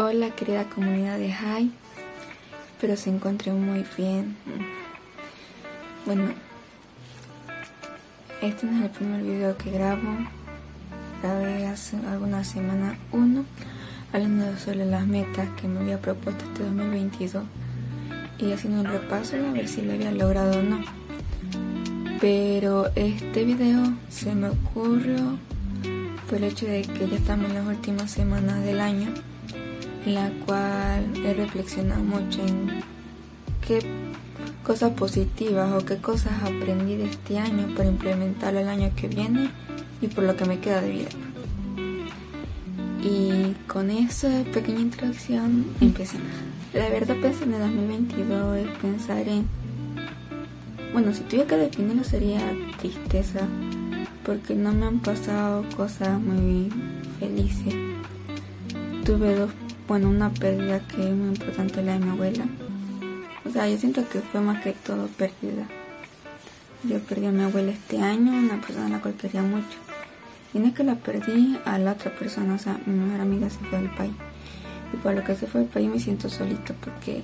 Hola querida comunidad de High, espero se encuentren muy bien. Bueno, este no es el primer video que grabo, grabé hace algunas semanas uno, hablando sobre las metas que me había propuesto este 2022 y haciendo un repaso a ver si lo había logrado o no. Pero este video se me ocurrió por el hecho de que ya estamos en las últimas semanas del año la cual he reflexionado mucho en qué cosas positivas o qué cosas aprendí de este año para implementarlo el año que viene y por lo que me queda de vida. Y con esa pequeña introducción empecé. La verdad pensar en el 2022 es pensar en... Bueno, si tuviera que definirlo sería tristeza, porque no me han pasado cosas muy felices. Tuve dos bueno, una pérdida que es muy importante la de mi abuela. O sea, yo siento que fue más que todo pérdida. Yo perdí a mi abuela este año, una persona a la cual quería mucho. Y no es que la perdí a la otra persona, o sea, mi mejor amiga se fue del país. Y por lo que se fue del país me siento solito porque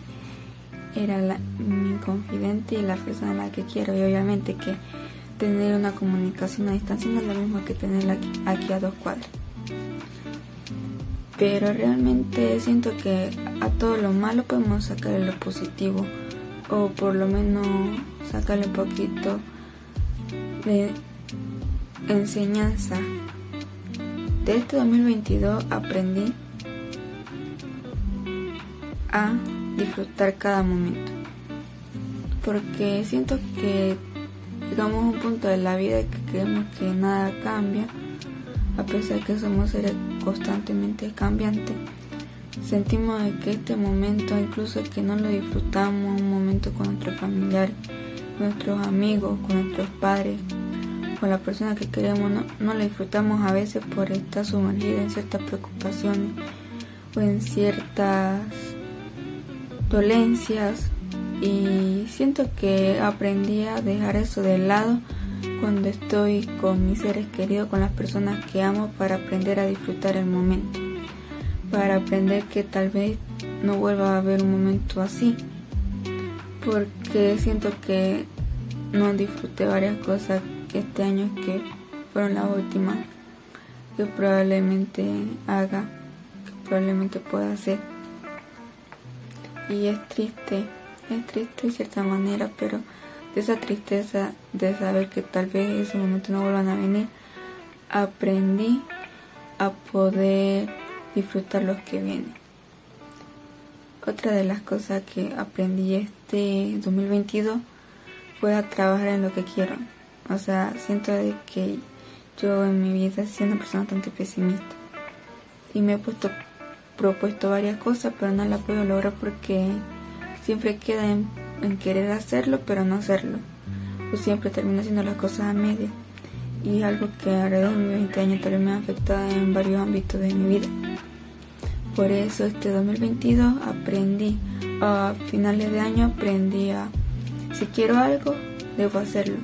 era mi confidente y la persona a la que quiero. Y obviamente que tener una comunicación a distancia no es lo mismo que tenerla aquí, aquí a dos cuadras pero realmente siento que a todo lo malo podemos sacarle lo positivo o por lo menos sacarle un poquito de enseñanza. De este 2022 aprendí a disfrutar cada momento. Porque siento que llegamos a un punto de la vida que creemos que nada cambia a pesar que somos seres constantemente cambiantes. Sentimos que este momento, incluso que no lo disfrutamos, un momento con nuestros familiares, con nuestros amigos, con nuestros padres, con la persona que queremos, no, no lo disfrutamos a veces por estar sumergido en ciertas preocupaciones o en ciertas dolencias y siento que aprendí a dejar eso de lado cuando estoy con mis seres queridos, con las personas que amo, para aprender a disfrutar el momento, para aprender que tal vez no vuelva a haber un momento así, porque siento que no disfruté varias cosas este año que fueron las últimas que probablemente haga, que probablemente pueda hacer. Y es triste, es triste de cierta manera, pero de esa tristeza de saber que tal vez ese momento no vuelvan a venir, aprendí a poder disfrutar los que vienen. Otra de las cosas que aprendí este 2022 fue a trabajar en lo que quiero. O sea, siento de que yo en mi vida soy una persona bastante pesimista. Y me he puesto propuesto varias cosas, pero no las puedo lograr porque siempre queda en en querer hacerlo pero no hacerlo. Yo siempre termino haciendo las cosas a media y algo que alrededor de mis 20 años también me ha afectado en varios ámbitos de mi vida. Por eso este 2022 aprendí, a finales de año aprendí a, si quiero algo, debo hacerlo,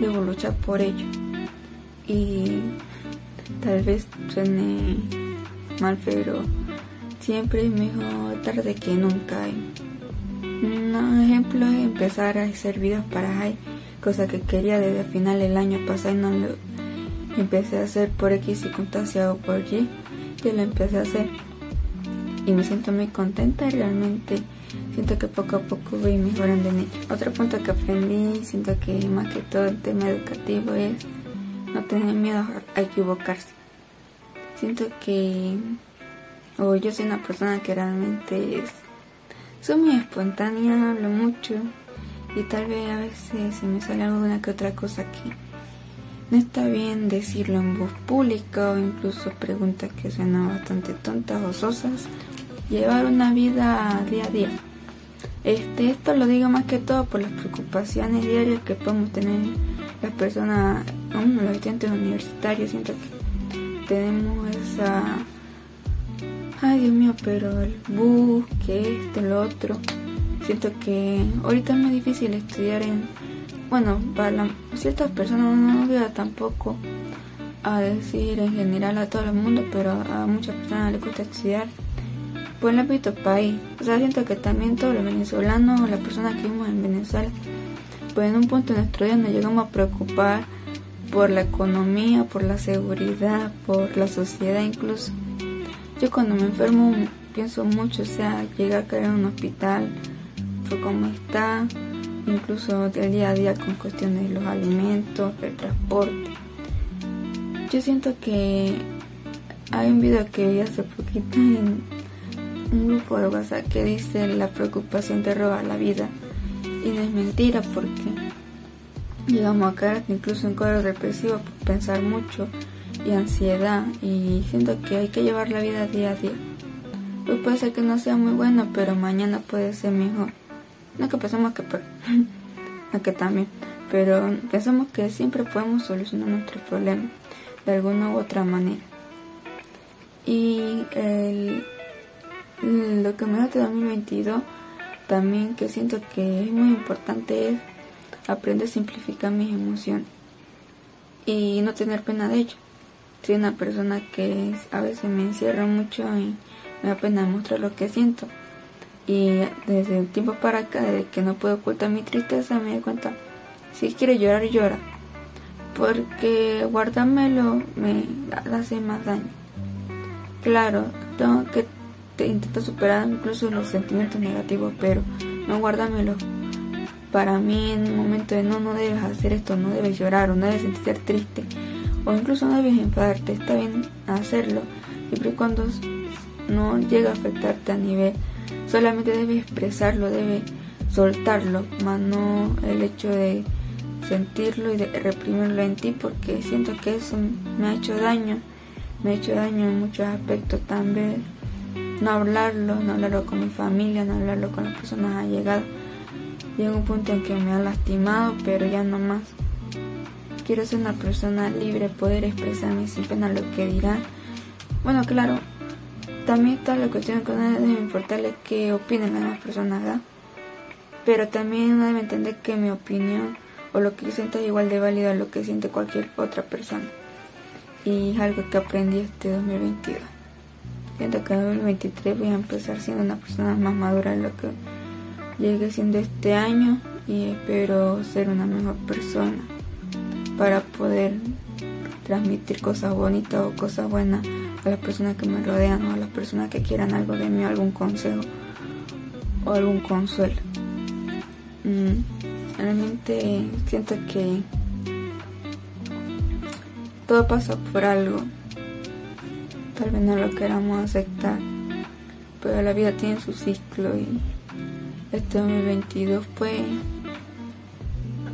debo luchar por ello. Y tal vez suene mal, pero siempre es mejor tarde que nunca. Un ejemplo es empezar a hacer videos para High, cosa que quería desde el final del año pasado y no lo empecé a hacer por X circunstancia o por Y, y lo empecé a hacer. Y me siento muy contenta realmente siento que poco a poco voy mejorando en ello. Otro punto que aprendí, siento que más que todo el tema educativo es no tener miedo a equivocarse. Siento que o yo soy una persona que realmente es soy muy espontánea, hablo mucho y tal vez a veces se me sale alguna que otra cosa que no está bien decirlo en voz pública o incluso preguntas que suenan bastante tontas o sosas. Llevar una vida día a día. Este, esto lo digo más que todo por las preocupaciones diarias que podemos tener las personas, los estudiantes universitarios. Siento que tenemos esa ay Dios mío, pero el bus, que esto, lo otro. Siento que ahorita es muy difícil estudiar en, bueno, para ciertas personas no voy a tampoco a decir en general a todo el mundo, pero a muchas personas les cuesta estudiar por el ámbito país. O sea, siento que también todos los venezolanos las personas que vivimos en Venezuela, pues en un punto de nuestro día nos llegamos a preocupar por la economía, por la seguridad, por la sociedad incluso. Yo cuando me enfermo pienso mucho, o sea, llegar a caer en un hospital, por cómo está, incluso del día a día con cuestiones de los alimentos, el transporte. Yo siento que hay un video que vi hace poquito en un grupo de WhatsApp que dice la preocupación te roba la vida. Y no es mentira porque llegamos a caer incluso en cuadros represivos por pensar mucho y ansiedad y siento que hay que llevar la vida día a día. Puede ser que no sea muy bueno, pero mañana puede ser mejor. No que pensamos que, no que también, pero pensamos que siempre podemos solucionar nuestros problemas de alguna u otra manera. Y el, lo que me da de 2022 también que siento que es muy importante es aprender a simplificar mis emociones y no tener pena de ello. Soy una persona que a veces me encierra mucho y me da pena mostrar lo que siento. Y desde un tiempo para acá, desde que no puedo ocultar mi tristeza, me doy cuenta, si quiere llorar, llora. Porque guardármelo me hace más daño. Claro, tengo que intentar superar incluso los sentimientos negativos, pero no guardármelo. Para mí en un momento de no, no debes hacer esto, no debes llorar o no debes sentirte triste o incluso no debes enfadarte, está bien hacerlo, siempre y cuando no llega a afectarte a nivel solamente debe expresarlo, debe soltarlo, más no el hecho de sentirlo y de reprimirlo en ti porque siento que eso me ha hecho daño, me ha hecho daño en muchos aspectos también. No hablarlo, no hablarlo con mi familia, no hablarlo con las personas allegadas. Llega un punto en que me ha lastimado, pero ya no más. Quiero ser una persona libre, poder expresarme sin pena lo que dirán. Bueno, claro, también está la cuestión que no debe importarle qué opinen las demás personas, ¿verdad? Pero también uno debe entender que mi opinión o lo que yo siento es igual de válido a lo que siente cualquier otra persona. Y es algo que aprendí este 2022. Siento que en 2023 voy a empezar siendo una persona más madura de lo que llegué siendo este año y espero ser una mejor persona para poder transmitir cosas bonitas o cosas buenas a las personas que me rodean o a las personas que quieran algo de mí, algún consejo o algún consuelo. Mm, realmente siento que todo pasa por algo. Tal vez no lo queramos aceptar, pero la vida tiene su ciclo y este 2022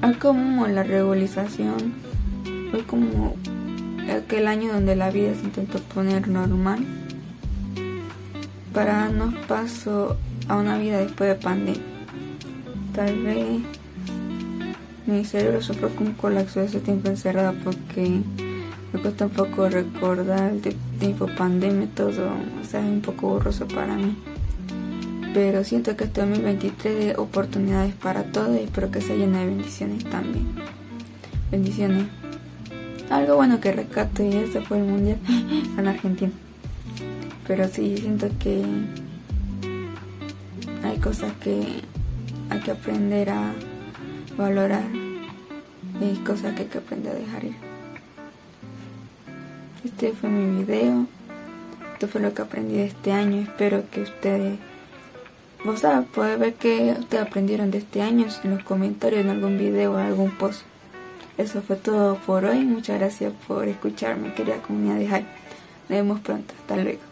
fue como la regularización, fue como aquel año donde la vida se intentó poner normal para darnos paso a una vida después de pandemia. Tal vez mi cerebro sufrió un colapso de ese tiempo encerrado porque me cuesta un poco recordar el tiempo pandemia todo, o sea, es un poco borroso para mí. Pero siento que este 2023 de oportunidades para todos y espero que se llene de bendiciones también. Bendiciones algo bueno que rescato y este fue el mundial en Argentina. Pero sí, siento que hay cosas que hay que aprender a valorar y hay cosas que hay que aprender a dejar ir. Este fue mi video. Esto fue lo que aprendí de este año. Espero que ustedes, o sea, pueden ver que ustedes aprendieron de este año en los comentarios, en algún video o algún post. Eso fue todo por hoy. Muchas gracias por escucharme, querida comunidad de Hype. Nos vemos pronto. Hasta luego.